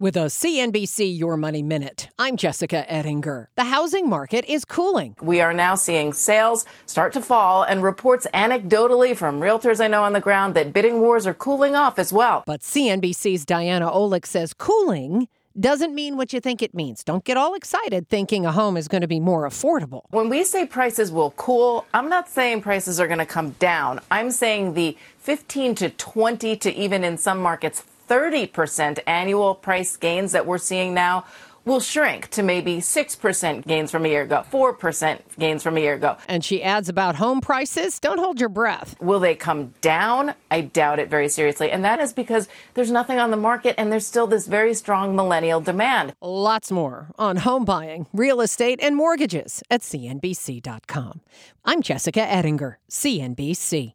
With a CNBC Your Money Minute, I'm Jessica Ettinger. The housing market is cooling. We are now seeing sales start to fall and reports anecdotally from realtors I know on the ground that bidding wars are cooling off as well. But CNBC's Diana Olick says cooling doesn't mean what you think it means. Don't get all excited thinking a home is going to be more affordable. When we say prices will cool, I'm not saying prices are going to come down. I'm saying the 15 to 20 to even in some markets 30% annual price gains that we're seeing now will shrink to maybe 6% gains from a year ago, 4% gains from a year ago. And she adds about home prices don't hold your breath. Will they come down? I doubt it very seriously. And that is because there's nothing on the market and there's still this very strong millennial demand. Lots more on home buying, real estate, and mortgages at CNBC.com. I'm Jessica Ettinger, CNBC.